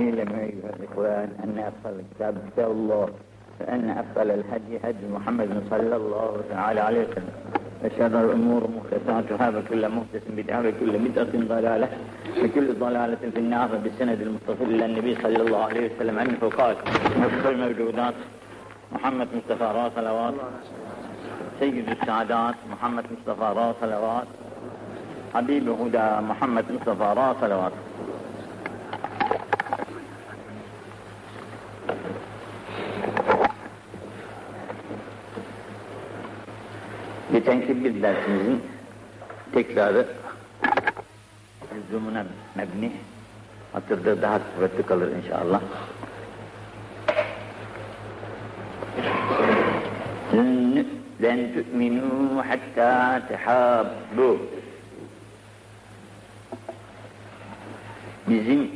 اعلم ايها الاخوان أن افضل الكتاب كتاب الله وان افضل الهدي هدي محمد صلى الله تعالى عليه وسلم. وشر الأمور محدثاتها وكل محدث بدعة وكل بدعة ضلالة وكل ضلالة في النار بالسند المتصل إلى النبي صلى الله عليه وسلم أنه قال افضل الموجودات. محمد مصطفى را صلوات. سيد السعادات. محمد مصطفى را صلوات. حبيب هدى محمد مصطفى را صلوات. Geçenki bir dersimizin tekrarı lüzumuna mebni hatırda daha kuvvetli kalır inşallah. لن تؤمنوا حتى تحابوا Bizim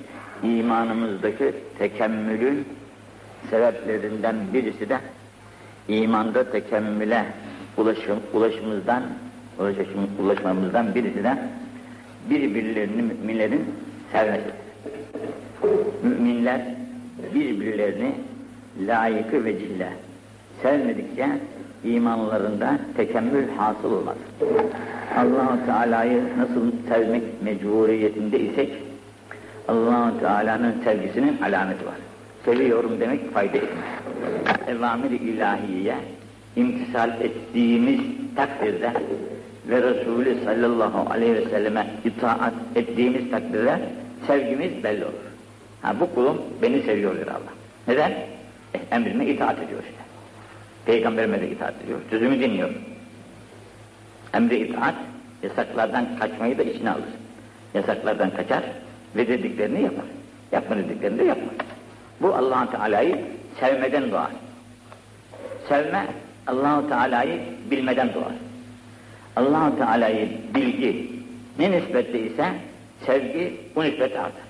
imanımızdaki tekemmülün sebeplerinden birisi de imanda tekemmüle ulaşım, ulaşımızdan ulaşım, ulaşmamızdan birisi de birbirlerini müminlerin sevmesi. Müminler birbirlerini layıkı vecihle sevmedikçe imanlarında tekemmül hasıl olmaz. allah Teala'yı nasıl sevmek mecburiyetinde isek allah Teala'nın sevgisinin alameti var. Seviyorum demek fayda etmez. Evamir-i ilahiyeye imtisal ettiğimiz takdirde ve Resulü sallallahu aleyhi ve selleme itaat ettiğimiz takdirde sevgimiz belli olur. Ha bu kulum beni seviyor der Allah. Neden? Eh, emrime itaat ediyor işte. Peygamberime de itaat ediyor. Sözümü dinliyor. Emre itaat, yasaklardan kaçmayı da içine alır. Yasaklardan kaçar ve dediklerini yapar. Yapma dediklerini de yapmaz. Bu allah Teala'yı sevmeden doğar. Sevme allah Teala'yı bilmeden doğar. allah Teala'yı bilgi ne nispetle ise sevgi bu nispetle artar.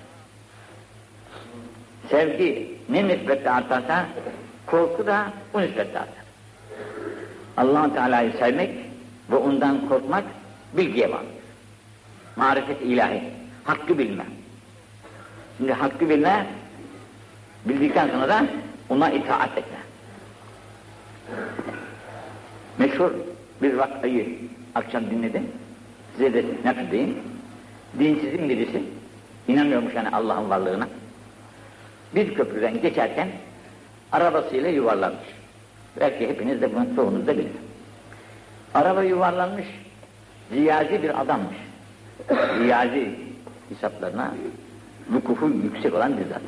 Sevgi ne nispetle artarsa korku da bu nispetle artar. allah Teala'yı sevmek ve ondan korkmak bilgiye bağlı. Marifet ilahi, hakkı bilme. Şimdi hakkı bilme, bildikten sonra da ona itaat etme. Meşhur bir vakayı akşam dinledim. Size de nakledeyim. Dinsizin birisi, inanmıyormuş yani Allah'ın varlığına. Bir köprüden geçerken arabasıyla yuvarlanmış. Belki hepiniz de bunun çoğunuz da bilir. Araba yuvarlanmış, ziyazi bir adammış. Ziyazi hesaplarına vukufu yüksek olan bir zat.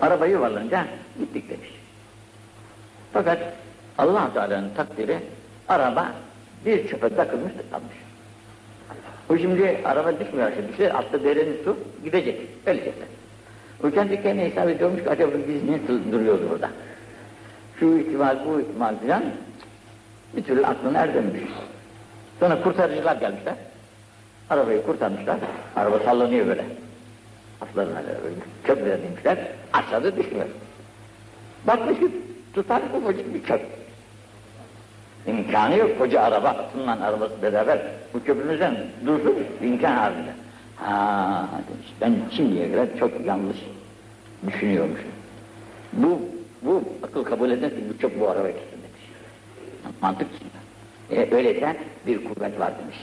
Araba yuvarlanınca gittik demiş. Fakat allah Teala'nın takdiri araba bir çöpe takılmış kalmış. O şimdi araba düşmüyor şimdi düşer altta derenin su gidecek. Ölecekler. O kendi kendine hesap ediyormuş ki acaba biz niye duruyoruz burada? Şu ihtimal bu ihtimal filan bir türlü aklına erdemmiş. Sonra kurtarıcılar gelmişler. Arabayı kurtarmışlar. Araba sallanıyor böyle. Aslarına böyle köprüden demişler. Aşağıda düşmüyor. Bakmış ki tutar ufacık bir köp. İmkanı yok koca araba, atından arabası beraber bu köprümüzden dursun imkan halinde. Ha demiş, ben şimdiye kadar çok yanlış düşünüyormuşum. Bu, bu akıl kabul eder ki bu çok bu araba tutsun demiş. Mantık. E, öyleyse bir kuvvet var demiş.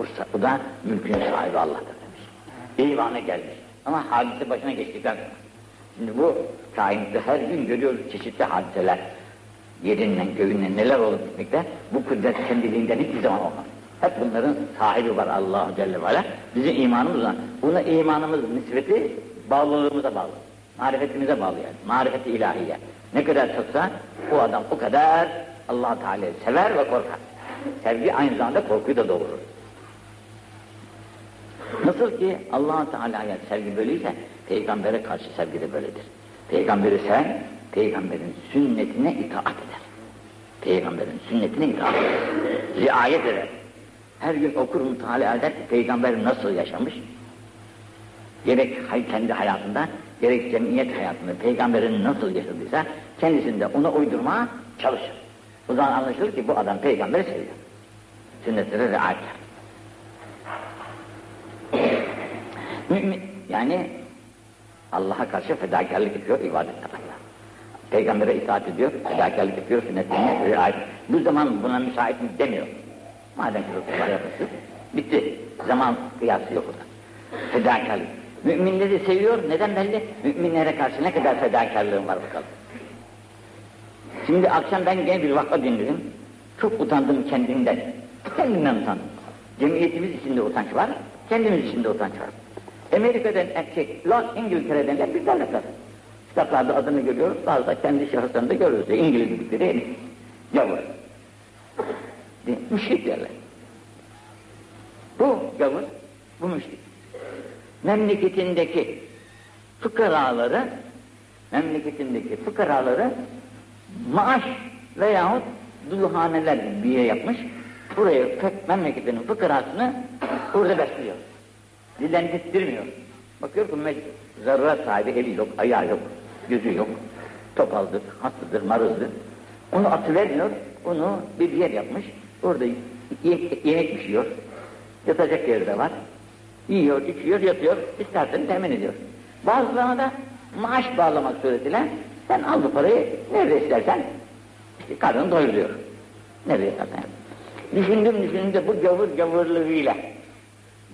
O, o da mülkün sahibi Allah'tır demiş. İmana gelmiş. Ama hadise başına geçtikten sonra. Şimdi bu kainatta her gün görüyoruz çeşitli hadiseler. Yerinden, göğünden neler olup gitmekte. Bu kudret kendiliğinden hiçbir zaman olmaz. Hep bunların sahibi var Allah Celle ve Ala. Bizim imanımız var. Buna imanımız nispeti bağlılığımıza bağlı. Marifetimize bağlı yani. Marifeti ilahiye. Ne kadar çoksa o adam o kadar allah Teala'yı sever ve korkar. Sevgi aynı zamanda korkuyu da doğurur. Nasıl ki allah Teala'ya sevgi böyleyse peygambere karşı sevgi de böyledir. Peygamberi sen, peygamberin sünnetine itaat eder. Peygamberin sünnetine itaat eder. Riayet eder. Her gün okur mutala eder ki peygamber nasıl yaşamış? Gerek kendi hayatında, gerek cemiyet hayatında peygamberin nasıl yaşadıysa kendisinde ona uydurmaya çalışır. O zaman anlaşılır ki bu adam peygamberi seviyor. Sünnetlere riayet Mümin, yani Allah'a karşı fedakarlık yapıyor, ibadet yapıyor. Peygamber'e itaat ediyor, fedakarlık yapıyor, sünnetine riayet. Bu zaman buna müsait mi demiyor. Madem ki Resulullah yapmıştır, bitti. Zaman kıyası yok orada. Fedakarlık. Müminleri seviyor, neden belli? Müminlere karşı ne kadar fedakarlığım var bakalım. Şimdi akşam ben gene bir vaka dinledim. Çok utandım kendimden. Kendimden utandım. Cemiyetimiz içinde utanç var, kendimiz içinde utanç var. Amerika'dan erkek, Los de bir devletler. Kitaplarda adını görüyoruz, bazı da kendi şahıslarında görüyoruz. İngiliz dedikleri gavur. Müşrik derler. Bu gavur, bu müşrik. Memleketindeki fıkaraları, memleketindeki fıkaraları maaş veyahut dulhaneler bir yer yapmış. Buraya memleketinin fıkrasını burada besliyor. Dilendirtmiyor. Bakıyor ki zaruret sahibi eli yok, ayağı yok, gözü yok. Topaldır, hastadır, marızdır. Onu atıvermiyor, onu bir yer yapmış. Orada yemek pişiyor. Yatacak yeri de var. Yiyor, içiyor, yatıyor, istersen temin ediyor. Bazılarına da maaş bağlamak suretiyle sen al bu parayı nerede istersen işte karnını doyuruyor. Nerede istersen. Düşündüm düşündüm de bu gavur gavurluğuyla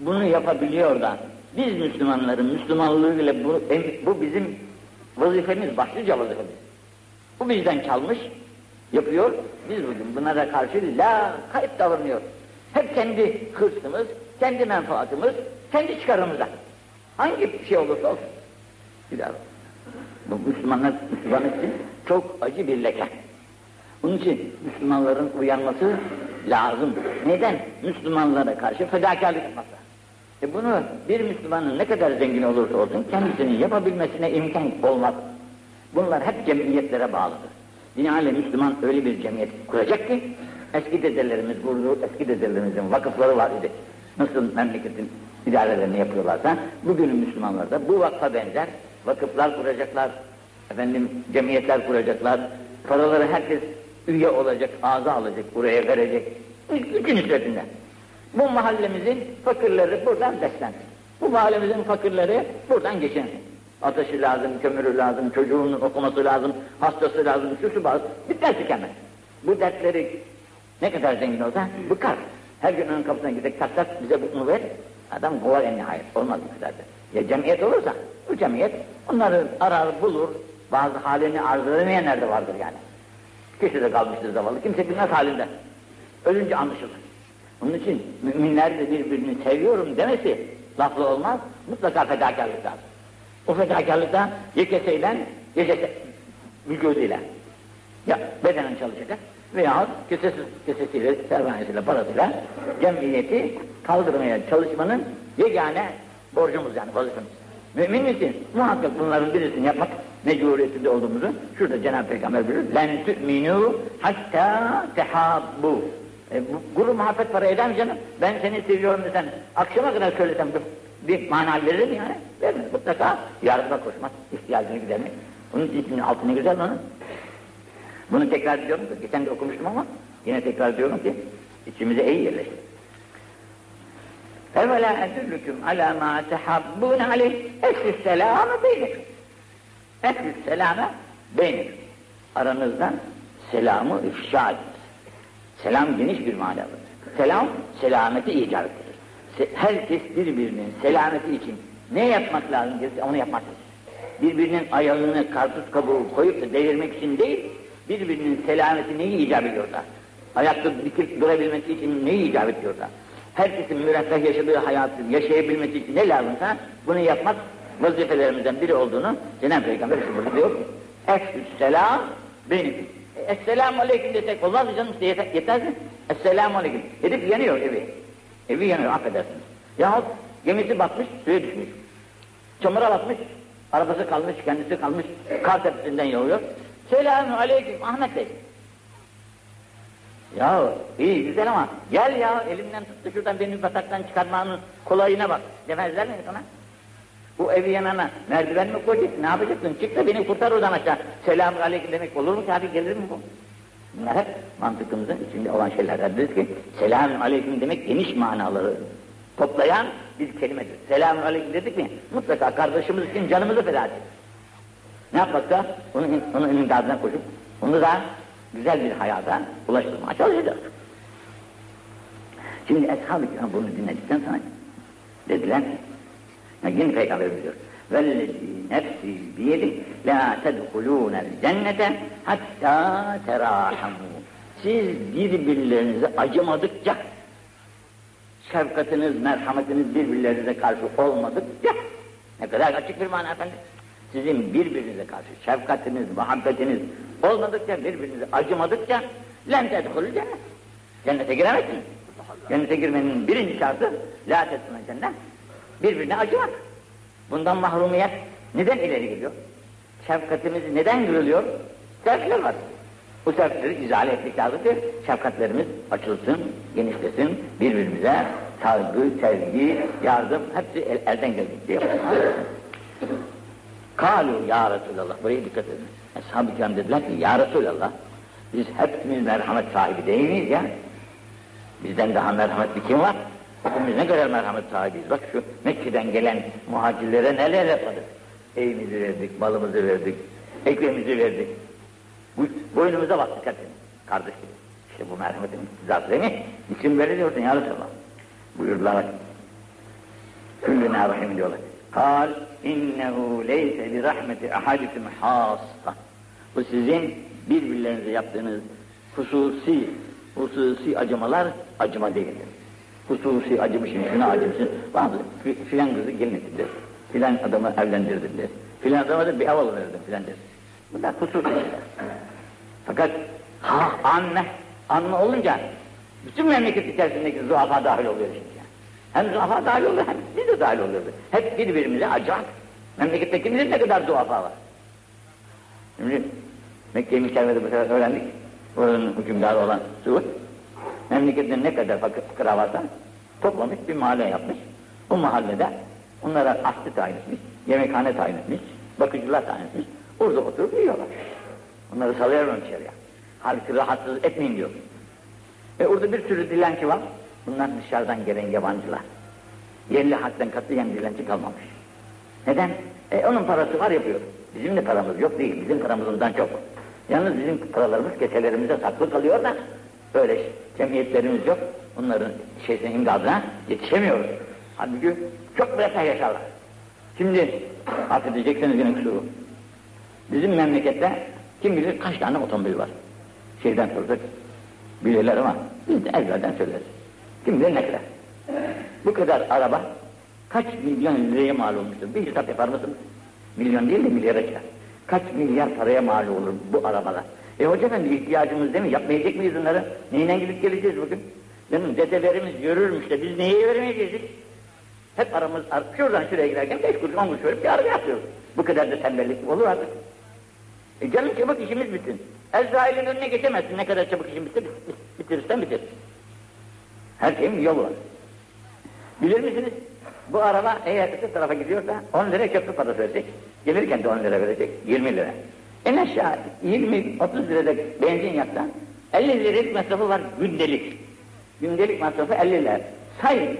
bunu yapabiliyor da biz Müslümanların Müslümanlığıyla bu, bu bizim vazifemiz, başlıca vazifemiz. Bu bizden çalmış, yapıyor. Biz bugün bunlara karşı la kayıp davranıyor. Hep kendi hırsımız, kendi menfaatimiz, kendi çıkarımıza. Hangi şey olursa olsun. Bir daha. Bu Müslümanlar, Müslüman için çok acı bir leke. Bunun için Müslümanların uyanması lazım. Neden? Müslümanlara karşı fedakarlık yapması. E bunu bir Müslümanın ne kadar zengin olursa olsun kendisinin yapabilmesine imkan olmaz. Bunlar hep cemiyetlere bağlıdır. Binaenaleyh Müslüman öyle bir cemiyet kuracak ki eski dedelerimiz kurdu, eski dedelerimizin vakıfları var idi. Nasıl memleketin idarelerini yapıyorlarsa bugünün Müslümanlar da bu vakfa benzer vakıflar kuracaklar, efendim cemiyetler kuracaklar, paraları herkes üye olacak, ağza alacak, buraya verecek. Bütün üzerinden. Bu mahallemizin fakirleri buradan beslensin. Bu mahallemizin fakirleri buradan geçinsin. Ateşi lazım, kömürü lazım, çocuğunun okuması lazım, hastası lazım, şusu bazı. Bitmez tükenmez. Bu dertleri ne kadar zengin olsa bıkar. Her gün onun kapısına gidip tak tak bize bunu ver. Adam kovar en nihayet. Olmaz bu kadar Ya cemiyet olursa bu cemiyet onları arar bulur. Bazı halini arz edemeyenler de vardır yani. Köşede kalmıştır zavallı. Kimse bilmez halinden. Ölünce anlaşılır. Onun için müminler de birbirini seviyorum demesi laflı olmaz. Mutlaka fedakarlık lazım. O fedakarlıkta ya keseyle ya cese, vücuduyla. Ya bedenen çalışacak veya kesesiz, kesesiyle, sermayesiyle, parasıyla cemiyeti kaldırmaya çalışmanın yegane borcumuz yani vazifemiz. Mümin misin? Muhakkak bunların birisini yapmak mecburiyetinde olduğumuzu şurada Cenab-ı Peygamber buyuruyor. لَنْ تُؤْمِنُوا hatta tehabbu. e, bu, guru muhabbet para eder mi canım? Ben seni seviyorum desen, akşama kadar söylesem bir mana verir mi yani? Vermez. Mutlaka yardıma koşmak, ihtiyacını gidermek. Bunun için altını güzel onun. Bunu tekrar ediyorum, geçen de okumuştum ama yine tekrar ediyorum ki içimize iyi yerleşti. Evvela edüllüküm alâ mâ tehabbûne aleyh efsüs selâme beyniküm. Efsüs selâme beyniküm. Aranızdan selamı ifşa ediniz. Selam geniş bir manadır. Selam, selameti icap ettirir. Herkes birbirinin selameti için ne yapmak lazım gelirse onu yapmak. Birbirinin ayağını karpuz kabuğu koyup da devirmek için değil, birbirinin selameti neyi icap ediyorsa, ayakta dikip durabilmesi için neyi icap ediyorsa, herkesin müreffeh yaşadığı hayatı yaşayabilmesi için ne lazımsa bunu yapmak vazifelerimizden biri olduğunu Cenab-ı Peygamber diyor ki, selam benim. Esselamu aleyküm desek olmaz mı canım? Yeter, yeter mi? Esselamu aleyküm. Dedik yanıyor evi. Evi yanıyor affedersiniz. Yahut gemisi batmış, suya düşmüş. Çamura batmış, arabası kalmış, kendisi kalmış, kar tepesinden yağıyor. Selamun aleyküm Ahmet Bey. Ya iyi güzel ama gel ya elimden tuttu şuradan beni bataktan çıkarmanın kolayına bak demezler mi sana? Bu evi yanana merdiven mi koyacaksın, ne yapacaksın? Çık da beni kurtar oradan aşağı. Selamun aleyküm demek olur mu ki abi gelir mi bu? Bunlar hep mantıkımızın içinde olan şeylerdir ki selamun aleyküm demek geniş manaları toplayan bir kelimedir. Selamun aleyküm dedik mi mutlaka kardeşimiz için canımızı feda ederiz. Ne yapmakta? Onun, onun imdadına koşup onu da güzel bir hayata ulaştırmaya çalışacağız. Şimdi Eshab-ı bunu dinledikten sonra dediler ki, Yine Peygamber buyuruyor. Vel nefsi biyedi la tedhulûne cennete hatta terâhamû. Siz birbirlerinize acımadıkça, şefkatiniz, merhametiniz birbirlerinize karşı olmadıkça, ne kadar açık bir mana efendim. Sizin birbirinize karşı şefkatiniz, muhabbetiniz olmadıkça, birbirinize acımadıkça lem tedhulü. Cennete giremezsiniz. Cennete girmenin birinci şartı la tedhulü cennet birbirine acımak. Bundan mahrumiyet neden ileri geliyor? Şefkatimiz neden kırılıyor? Sebepler var. Bu sebepleri izale etmek lazımdır. Şefkatlerimiz açılsın, genişlesin, birbirimize saygı, sevgi, yardım hepsi el, elden geldikçe yapalım. Kalu ya Resulallah, buraya dikkat edin. Ashab-ı kiram dediler ki, ya Resulallah, biz hepimiz merhamet sahibi değil miyiz ya? Bizden daha merhametli kim var? Biz ne kadar merhamet sahibiyiz. Bak şu Mekke'den gelen muhacirlere neler yapmadık. Evimizi verdik, malımızı verdik, ekmeğimizi verdik. Bu, boynumuza baktık hepimiz. Kardeşim. İşte bu merhametin iktizası değil mi? İçin böyle diyorsun ya Resulallah. Buyurdular. Küllüne rahim diyorlar. Kal innehu leyse li rahmeti ahadikum hassa. Bu sizin birbirlerinize yaptığınız hususi hususi acımalar acıma değildir. Hususi acımışım, şuna acımışım. Bazı filan kızı gelin ettiler. Filan adamı evlendirdiler. Filan adama da bir ev alıverdim filan der. Bunlar hususi şeyler. Fakat ha anne, anne olunca bütün memleket içerisindeki zuhafa dahil oluyor şimdi. Yani. Hem zuhafa dahil oluyor hem biz de dahil oluyoruz. Hep birbirimize acayip. Memlekette kim ne kadar zuhafa var. Şimdi Mekke-i Mükerreme'de bu sefer öğrendik. Oranın hükümdarı olan Suud, memlekette ne kadar fıkra varsa toplamış bir mahalle yapmış. Bu mahallede onlara aşçı tayin etmiş, yemekhane tayin etmiş, bakıcılar tayin etmiş. Orada oturup yiyorlar. Onları salıyorum içeriye. Halbuki rahatsız etmeyin diyor. E orada bir sürü dilenci var. Bunlar dışarıdan gelen yabancılar. Yerli halktan katiyen dilenci kalmamış. Neden? E onun parası var yapıyor. Bizim de paramız yok değil. Bizim paramız ondan çok. Yalnız bizim paralarımız keselerimize saklı kalıyor da böyle cemiyetlerimiz yok. Onların şeysine imdadına yetişemiyoruz. Halbuki çok refah yaşarlar. Şimdi affedeceksiniz yine kusuru. Bizim memlekette kim bilir kaç tane otomobil var. Şeyden sorsak bilirler ama biz de evvelden söyleriz. Kim bilir ne kadar. Bu kadar araba kaç milyon liraya mal olmuştur? Bir hesap yapar mısınız? Milyon değil de milyara çıkar. Kaç milyar paraya mal olur bu arabalar? E hoca efendi ihtiyacımız değil mi? Yapmayacak mıyız bunları? Neyle gidip geleceğiz bugün? Benim dedelerimiz yürürmüş de biz neye vermeyeceğiz? Hep aramız, şuradan şuraya giderken beş kuruş, on kuruş verip bir araba yapıyoruz. Bu kadar da tembellik olur artık. E canım çabuk işimiz bitsin. Ezrail'in önüne geçemezsin. Ne kadar çabuk işin bitir, bitirirsen bitir. Her şeyin bir yolu var. Bilir misiniz? Bu araba eğer öte tarafa gidiyorsa 10 lira köprü parası verecek. Gelirken de 10 lira verecek. 20 lira. En aşağı 20-30 lirada benzin yaksan 50 liralık masrafı var gündelik. Gündelik masrafı 50 lira. Say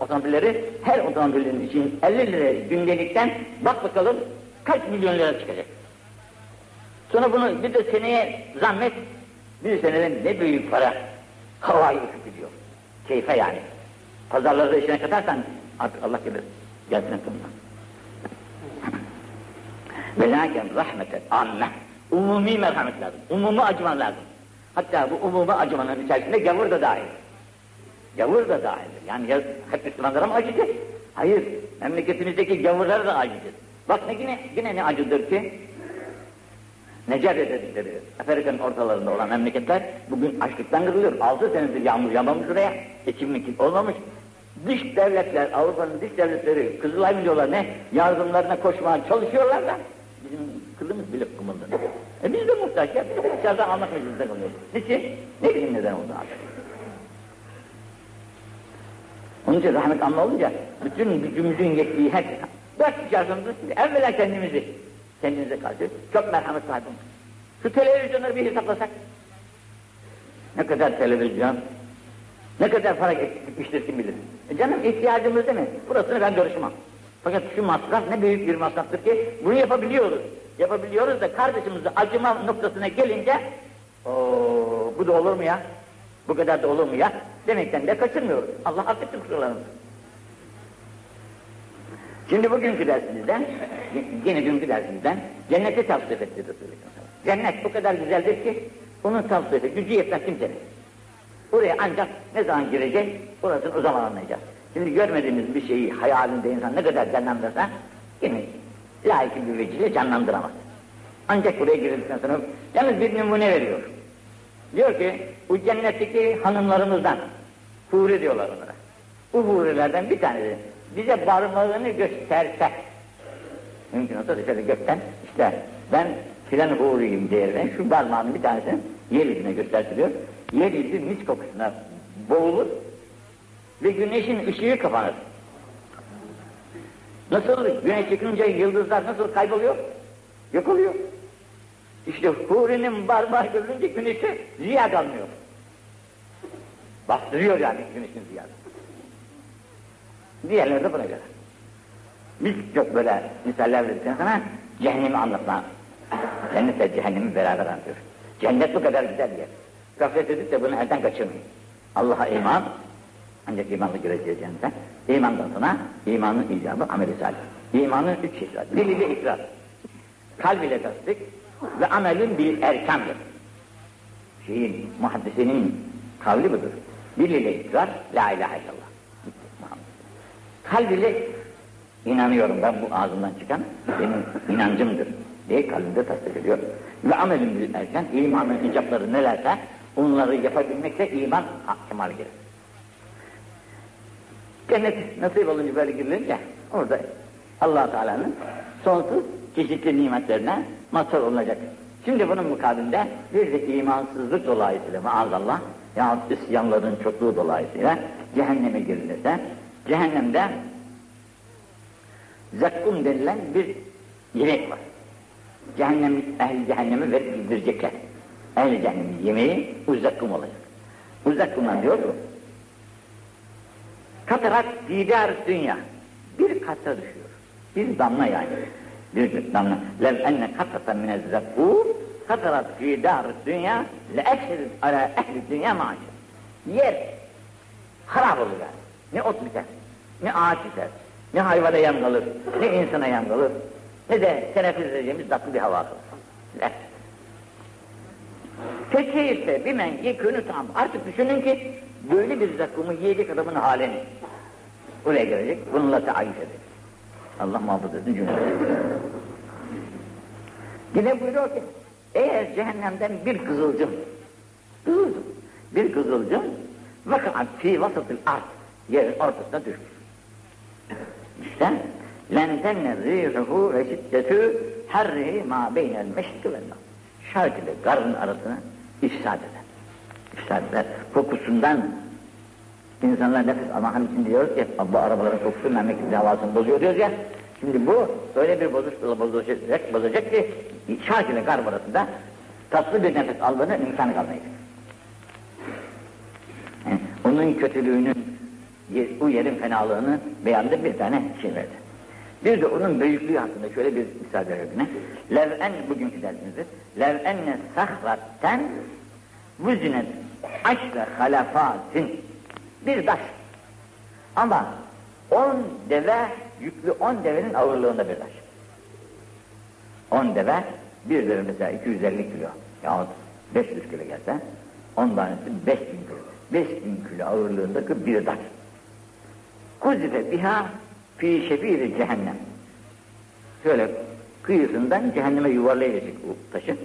otomobilleri her otomobilin için 50 lira gündelikten bak bakalım kaç milyon lira çıkacak. Sonra bunu bir de seneye zahmet, bir seneden ne büyük para havayı uçup. Keyfe yani. Pazarlarda işine katarsan artık Allah gelir. Gelsin aklımdan. Ve lakin rahmeten amme. Umumi merhamet lazım. Umumi acıman lazım. Hatta bu umumi acımanın içerisinde gavur da dahil. Gavur da dahildir. Yani ya, hep Müslümanlara mı acıyacağız? Hayır. Memleketimizdeki gavurlara da acıyacağız. Bak ne yine, yine ne acıdır ki? Necer dedikleri Afrika'nın ortalarında olan memleketler bugün açlıktan kırılıyor. Altı senedir yağmur yağmamış oraya. Ekim mikil olmamış. Dış devletler, Avrupa'nın dış devletleri, Kızılay mı diyorlar ne? Yardımlarına koşmaya çalışıyorlar da bizim kılımız bile kımıldanıyor. E biz de muhtaç ya, biz de dışarıdan almak mecburunda kalıyoruz. Niçin? Ne bileyim neden oldu artık. Onun için rahmet anla olunca bütün gücümüzün yettiği her şey. Dört içerisinde evvela kendimizi, kendinize karşı çok merhamet sahibi. Şu televizyonları bir hesaplasak, ne kadar televizyon, ne kadar para gitmiştir kim bilir. E canım ihtiyacımız değil mi? Burasını ben görüşmem. Fakat şu masraf ne büyük bir masraftır ki bunu yapabiliyoruz. Yapabiliyoruz da kardeşimizi acıma noktasına gelince Oo, bu da olur mu ya? Bu kadar da olur mu ya? Demekten de kaçırmıyoruz. Allah affetsin kusurlarımızı. Şimdi bugünkü dersimizden, yine dünkü dersimizden cenneti tavsiye etti Resulü Cennet bu kadar güzeldir ki onun tavsiyesi gücü yetmez kimsenin. Buraya ancak ne zaman girecek, orasını o zaman anlayacağız. Şimdi görmediğimiz bir şeyi hayalinde insan ne kadar canlandırsa yine layık bir vecihle canlandıramaz. Ancak buraya girdikten sonra yalnız bir numune veriyor. Diyor ki bu cennetteki hanımlarımızdan huri diyorlar onlara. Bu hurilerden bir tanesi bize barınmalığını gösterse mümkün olsa dışarı gökten işte ben filan huriyim diyerek şu parmağının bir tanesini yer yüzüne göstertiliyor. Yer yüzü mis kokusuna boğulur ve güneşin ışığı kapanır. Nasıl güneş çıkınca yıldızlar nasıl kayboluyor? Yok oluyor. İşte hurinin parmağı görünce güneşe ziya kalmıyor. Bastırıyor yani güneşin ziyası. Diğerleri de buna göre. Biz çok böyle misaller verdikten sonra cehennemi anlatma. Cennetle cehennemi beraber anlatıyor. Cennet bu kadar güzel bir yer. Gaflet edip de bunu elden kaçırmayın. Allah'a iman, ancak imanla gireceğiz cennete. İmandan sonra imanın icabı amel-i salih. İmanın üç şeysi var. Dil ile ikrar. Kalb ile tasdik ve amelin bir erkandır. Şeyin, muhaddisinin kavli budur. Dil ile ikrar, la ilahe illallah. Kalb ile inanıyorum ben bu ağzımdan çıkan benim inancımdır diye kalbinde tasdik ediyor. Ve amelin bir erken, imanın icapları nelerse onları yapabilmekle iman kemal gelir. Cennet nasip olunca böyle girilince orada allah Teala'nın sonsuz çeşitli nimetlerine mazhar olunacak. Şimdi bunun mukabilinde bir de imansızlık dolayısıyla maazallah yahut isyanların çokluğu dolayısıyla cehenneme girilirse cehennemde zakkum denilen bir yemek var. Cehennem, ehli cehennemi verip bildirecekler. Ehli cehennemin yemeği uzakkum olacak. Uzakkumdan diyor ki Katarak didar dünya. Bir kata düşüyor. Bir damla yani. Bir damla. Lev enne katata mine zakkur katarat didar dünya le ekserit ala ehli dünya maaşı. Yer harap olur yani. Ne ot biter, ne ağaç biter, ne hayvana yan kalır, ne insana yan kalır, ne de teneffüs edeceğimiz tatlı bir hava kalır. Fekeyfe bimen yekünü tam. Artık düşünün ki böyle bir zakkumu yiyecek adamın halini. Oraya gelecek, bununla taayüz edecek. Allah muhafaza etsin cümle. Yine buyuruyor ki, eğer cehennemden bir kızılcım, kızılcım, bir kızılcım vakat fi vasatil art, yerin ortasına düşmüş. İşte, lentenne rihuhu ve şiddetü harrihi ma beynel meşriki vel Şark ile garın arasını ifsad eder. Eder. Kokusundan insanlar nefes ama hani şimdi diyoruz ki bu arabaların kokusu memleketin havasını bozuyor diyoruz ya. Şimdi bu öyle bir bozuşla bozacak, bozacak ki şark ile garb arasında tatlı bir nefes almanın imkanı kalmayacak. Yani onun kötülüğünün, bu yerin fenalığını beyanında bir tane şey verdi. Bir de onun büyüklüğü hakkında şöyle bir misal veriyor yine. Lev en, bugünkü dersimizdir. Lev enne sahratten vüzinet aşre halafatin. Bir taş. Ama on deve, yüklü on devenin ağırlığında bir taş. On deve, bir deve mesela 250 kilo yahut 500 kilo gelse, on tanesi 5000 kilo. 5000 kilo ağırlığındaki bir taş. Kuzife biha fi şefiri cehennem. Şöyle kıyısından cehenneme yuvarlayacak bu taşı.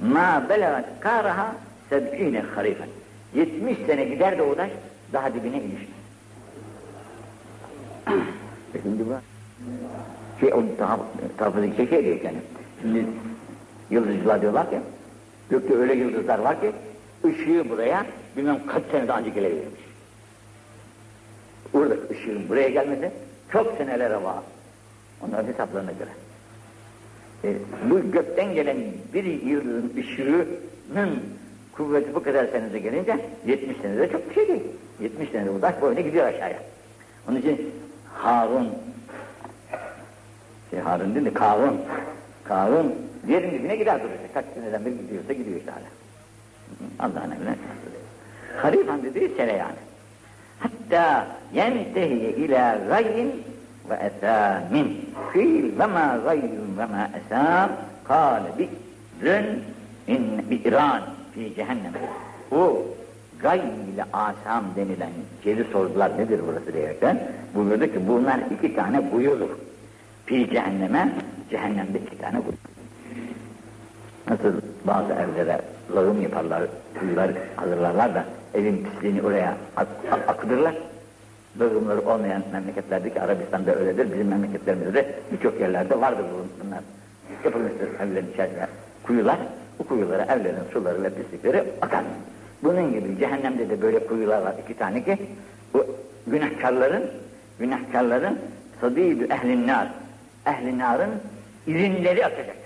Ma belagat karaha seb'ine harifen. 70 sene gider de o taş daha dibine inişmez. Şimdi bu şey o tafızı şey şey diyor yani. Şimdi yıldızcılar diyorlar ki gökte öyle yıldızlar var ki ışığı buraya bilmem kaç senede ancak gelebilirmiş. Orada ışığın buraya gelmesi çok senelere var. Onların hesaplarına göre. E, bu gökten gelen bir yıldızın ışığının kuvveti bu kadar senede gelince 70 senede çok bir şey değil. 70 senede taş boyuna gidiyor aşağıya. Onun için Harun şey Harun değil de Karun. Karun yerin dibine gider duracak. Kaç seneden beri gidiyorsa gidiyor işte hala. Allah'ın emrine Harifan dediği sene yani. Hatta yentehiye ila gayyin ve esamin. Fil ve ma gayyun ve ma esam. Kâle bi'rün in bi'ran fi cehennem. O gay ile asam denilen şeyi sordular nedir burası diyerekten. Buyurdu ki bunlar iki tane buyurur. Fi cehenneme, cehennemde iki tane buyurur. Nasıl bazı evlere lağım yaparlar, kuyular hazırlarlar da evin pisliğini oraya ak akıdırlar. Lağımları olmayan memleketlerdeki Arabistan'da öyledir, bizim memleketlerimizde de birçok yerlerde vardır bunlar. Yapılmıştır evlerin içerisinde kuyular, bu kuyulara evlerin suları ve pislikleri akar. Bunun gibi cehennemde de böyle kuyular var iki tane ki bu günahkarların günahkarların sadîdü ehlin nar ehli narın izinleri akacak.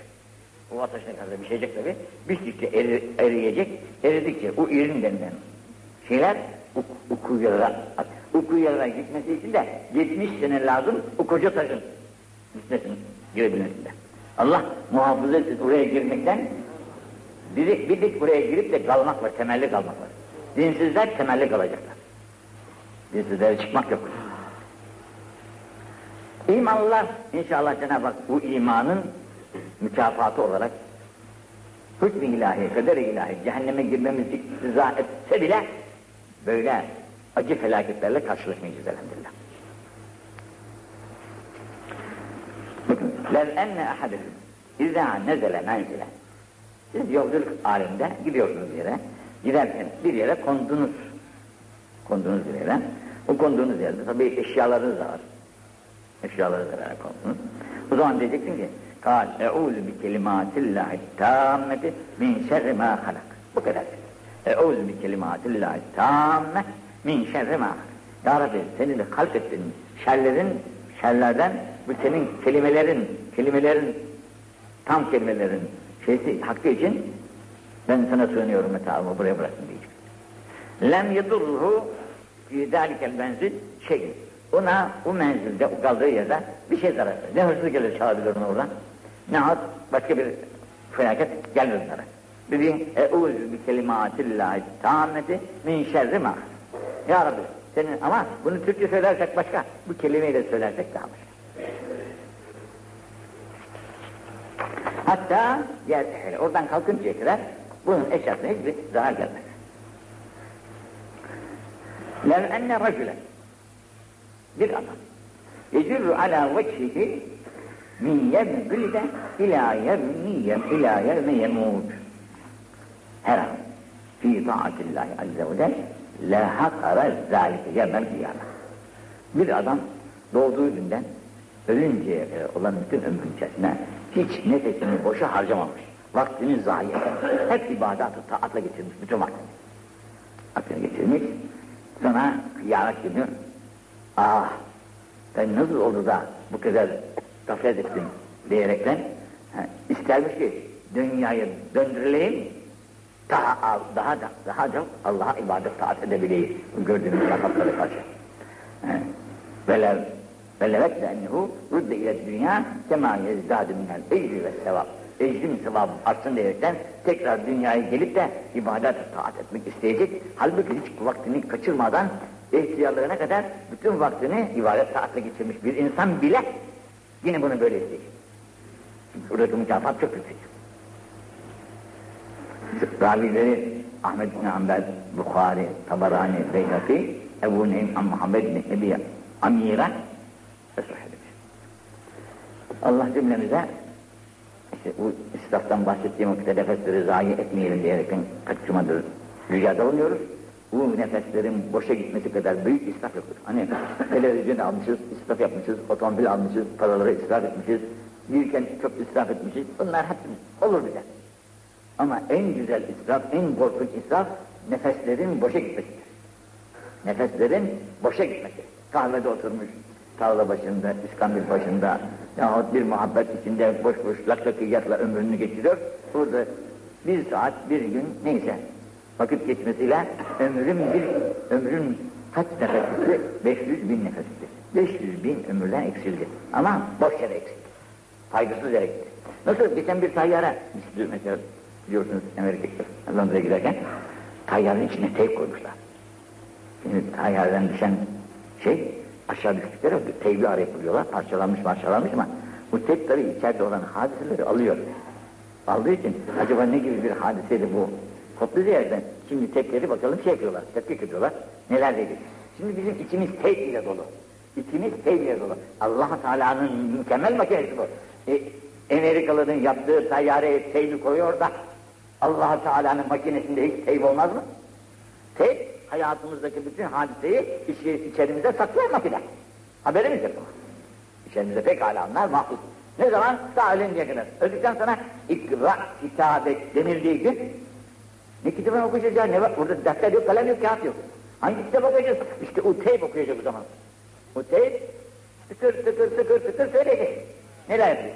O ateşine kadar pişecek tabi. Piştikçe eri, eriyecek. Eridikçe o irin denilen şeyler o, kuyulara o kuyulara gitmesi için de 70 sene lazım o koca taşın gitmesin girebilmesinde. Allah muhafaza etsin oraya girmekten bir, bir dik buraya girip de kalmak var, temelli kalmak var. Dinsizler temelli kalacaklar. Dinsizlere çıkmak yok. İmanlılar inşallah Cenab-ı Hak bu imanın mükafatı olarak hükm-i ilahi, kader ilahi, cehenneme girmemizi iktiza etse bile böyle acı felaketlerle karşılaşmayacağız elhamdülillah. Bakın, lev enne ahadekum izâ nezele menzile siz yolculuk halinde gidiyorsunuz bir yere. Giderken bir yere kondunuz. Kondunuz bir yere. O konduğunuz yerde tabii eşyalarınız da var. Eşyalarınızla beraber kondunuz. O zaman diyeceksin ki Kal eûzü bi kelimâtillâhi tâmmeti min şerri mâ halak. Bu kadar. Eûzü bi kelimâtillâhi tâmme min şerri mâ. Ya Rabbi senin halk ettiğin şerlerin, şerlerden bu senin kelimelerin, kelimelerin, tam kelimelerin şeysi hakkı için ben sana sığınıyorum metağımı buraya bırakın diyecek. Lem yedurruhu fi dâlikel menzil şey. Ona o menzilde, o kaldığı yerde bir şey zarar Ne hırsız gelir çağırır onu oradan, ne hat başka bir felaket gelir onlara. Dediğin eûzü bi kelimâtillâhi tâmmeti min şerri mâ. Ya Rabbi senin ama bunu Türkçe söylersek başka, bu kelimeyi de söylersek daha başka. Hatta yer oradan kalkıncaya kadar bunun eşyasına hiçbir zarar gelmez. Lev enne racülen bir adam. Yecirru ala vecihi min yevgülde ila yevmi ila yevme yemut her an fi taatillahi azze ve celle la hakara zâlike yevmel kıyâme. Bir adam doğduğu günden ölünceye olan bütün ömrün içerisinde hiç nefesini boşa harcamamış. Vaktini zayi. Hep ibadatı taatla geçirmiş bütün vaktini. Vaktini geçirmiş. Sonra kıyamet günü ah ben nasıl oldu da bu kadar gaflet ettim diyerekten istermiş ki dünyayı döndürüleyim daha daha da daha çok Allah'a ibadet taat edebileyim gördüğümüz rakatlara karşı. Velev ennehu rudde ile dünya kema yezdâdü minel ecri ve sevap. Ecrim sevabı artsın diyerekten tekrar dünyaya gelip de ibadet taat etmek isteyecek. Halbuki hiç vaktini kaçırmadan ihtiyarlarına kadar bütün vaktini ibadet taatle geçirmiş bir insan bile yine bunu böyle isteyecek. Buradaki mükafat çok yüksek. Ravileri Ahmet bin Hanbel, Bukhari, Tabarani, Beyhaki, Ebu Neym, Muhammed bin Ebi Amira ve Allah cümlemize işte bu israftan bahsettiğim vakitte nefesleri zayi etmeyelim diyerekten kaçırmadır ricada bulunuyoruz. Bu nefeslerin boşa gitmesi kadar büyük israf yoktur. Hani televizyon almışız, israf yapmışız, otomobil almışız, paraları israf etmişiz, yürürken çok israf etmişiz. Bunlar hep olur bize. Ama en güzel israf, en korkunç israf nefeslerin boşa gitmesidir. Nefeslerin boşa gitmesi. Kahvede oturmuş, tarla başında, iskambil başında yahut bir muhabbet içinde boş boş laklakiyatla ömrünü geçiriyor. Burada bir saat, bir gün neyse Vakit geçmesiyle ömrüm bir, ömrüm kaç nefesti? 500 bin nefesti. 500 bin ömürden eksildi. Ama boş yere eksildi. Faydasız yere gitti. Nasıl geçen bir tayyara, biz mesela biliyorsunuz Amerika'da Londra'ya giderken tayyarın içine teyp koymuşlar. Şimdi tayyardan düşen şey aşağı düştükleri teybi arayıp buluyorlar. Parçalanmış parçalanmış ama bu teyp tabii içeride olan hadiseleri alıyor. Aldığı için acaba ne gibi bir hadiseydi bu? Koptu yerden. Şimdi tepkileri bakalım şey yapıyorlar, tetkik ediyorlar. Neler dedi. Şimdi bizim içimiz teyp ile dolu. İçimiz teyp ile dolu. allah Teala'nın mükemmel makinesi bu. E, Amerikalıların yaptığı tayyareye teybi koyuyor da allah Teala'nın makinesinde hiç teyp olmaz mı? Teyp hayatımızdaki bütün hadiseyi içi, içerimize saklıyor makine. Haberimiz yok. İçerimizde pekala anlar mahfuz. Ne zaman? Daha ölünceye kadar. Öldükten sonra ikra kitabet denildiği gün ne kitabını okuyacağız ya? Ne var? Burada defter yok, kalem yok, kağıt yok. Hangi kitap okuyacağız? İşte o teyp okuyacak o zaman. O teyp tıkır tıkır tıkır tıkır söyleyecek. Neler yapıyor?